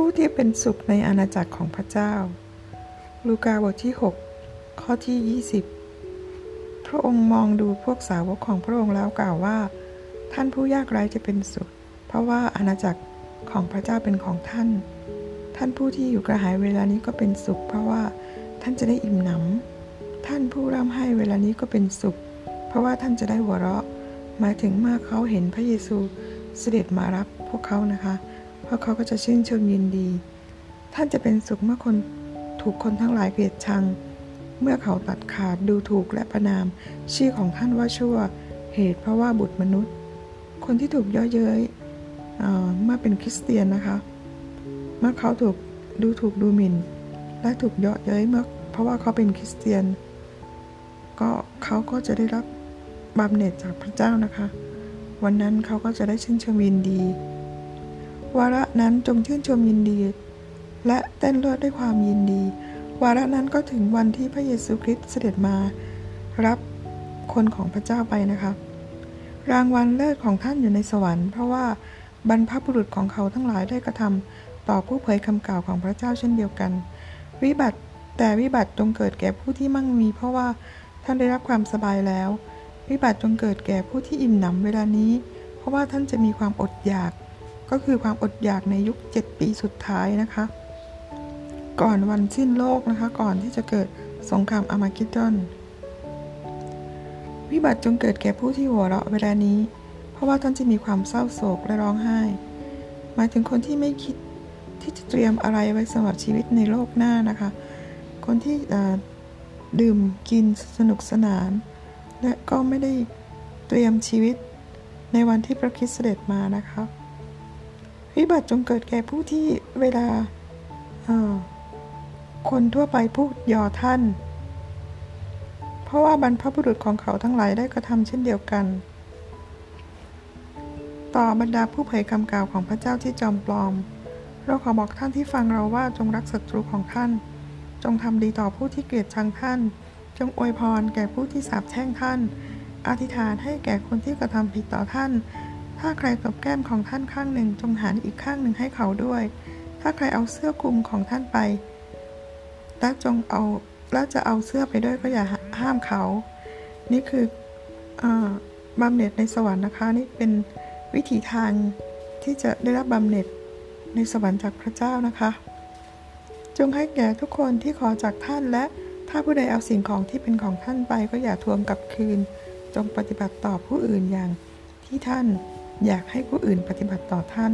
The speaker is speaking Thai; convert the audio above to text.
ผู้ที่เป็นสุขในอาณาจักรของพระเจ้า ลูกาบทที่ 6 ข้อที่ 20 พระองค์มองดูพวกสาวกของพระองค์แล้วกล่าวว่า ท่านผู้ยากไร้จะเป็นสุข เพราะว่าอาณาจักรของพระเจ้าเป็นของท่าน ท่านผู้ที่อยู่กระหายเวลานี้ก็เป็นสุข เพราะว่าท่านจะได้อิ่มหนำท่านผู้ร่ำให้เวลานี้ก็เป็นสุข เพราะว่าท่านจะได้หัวเราะหมายถึงเมื่อเขาเห็นพระเยซูเสด็จมารับพวกเขานะคะ พราะเขาก็จะชื่นชมยินดี ท่านจะเป็นสุขเมื่อคนถูกคนทั้งหลายเกลียดชัง เมื่อเขาตัดขาดดูถูกและประนาม ชื่อของท่านว่าชั่ว เหตุเพราะว่าบุตรมนุษย์ คนที่ถูกย่อเย้ยเมื่อเป็นคริสเตียนนะคะ เมื่อเขาถูกดูถูกดูหมิ่น และถูกเยาะเย้ยเมื่อเพราะว่าเขาเป็นคริสเตียน ก็เขาก็จะได้รับบำเหน็จจากพระเจ้านะคะ วันนั้นเขาก็จะได้ชื่นชมยินดี วาระนั้นจงชื่นชมยินดี และเต้นเลือดด้วยความยินดี วาระนั้นก็ถึงวันที่พระเยซูคริสต์เสด็จมา รับคนของพระเจ้าไปนะคะรางวัลเลิศของท่านอยู่ในสวรรค์เพราะว่าบรรพบุรุษของเขาทั้งหลายได้กระทำต่อผู้เผยคำกล่าวของพระเจ้าเช่นเดียวกัน วิบัติแต่วิบัติจงเกิดแก่ผู้ที่มั่งมี เพราะว่าท่านได้รับความสบายแล้ว วิบัติจงเกิดแก่ผู้ที่อิ่มหนำเวลานี้ เพราะว่าท่านจะมีความอดอยาก ก็คือความอดอยากในยุคเจ็ดปีสุดท้ายนะคะ ก่อนวันสิ้นโลกนะคะ ก่อนที่จะเกิดสงครามอามากิดอนวิบัติจงเกิดแก่ผู้ที่หัวเราะเวลานี้ เพราะว่าท่านจะมีความเศร้าโศกและร้องไห้ หมายถึงคนที่ไม่คิดที่จะเตรียมอะไรไว้สำหรับชีวิตในโลกหน้านะคะ คนที่ดื่มกินสนุกสนาน และก็ไม่ได้เตรียมชีวิตในวันที่พระคริสต์เสด็จมานะคะ วิบัติจงเกิดแก่ผู้ที่เวลาคนทั่วไปพูดยอท่าน เพราะว่าบรรพบุรุษของเขาทั้งหลายได้กระทำเช่นเดียวกัน ต่อบรรดาผู้เผยคำกล่าวของพระเจ้าที่จอมปลอม เราขอบอกท่านที่ฟังเราว่าจงรักศัตรูของท่าน จงทำดีต่อผู้ที่เกลียดชังท่าน จงอวยพรแก่ผู้ที่สาปแช่งท่าน อธิษฐานให้แก่คนที่กระทำผิดต่อท่าน ถ้าใครตบแก้มของท่านข้างหนึ่งจงหันอีกข้างหนึ่งให้เขาด้วย ถ้าใครเอาเสื้อคลุมของท่านไป และจงเอาแล้วจะเอาเสื้อไปด้วยก็อย่าห้ามเขา นี่คือบำเหน็จในสวรรค์นะคะ นี่เป็นวิถีทางที่จะได้รับบำเหน็จในสวรรค์จากพระเจ้านะคะ จงให้แก่ทุกคนที่ขอจากท่านและถ้าผู้ใดเอาสิ่งของที่เป็นของท่านไปก็อย่าทวงกลับคืน จงปฏิบัติต่อผู้อื่นอย่างที่ท่าน อยากให้ผู้อื่นปฏิบัติต่อท่าน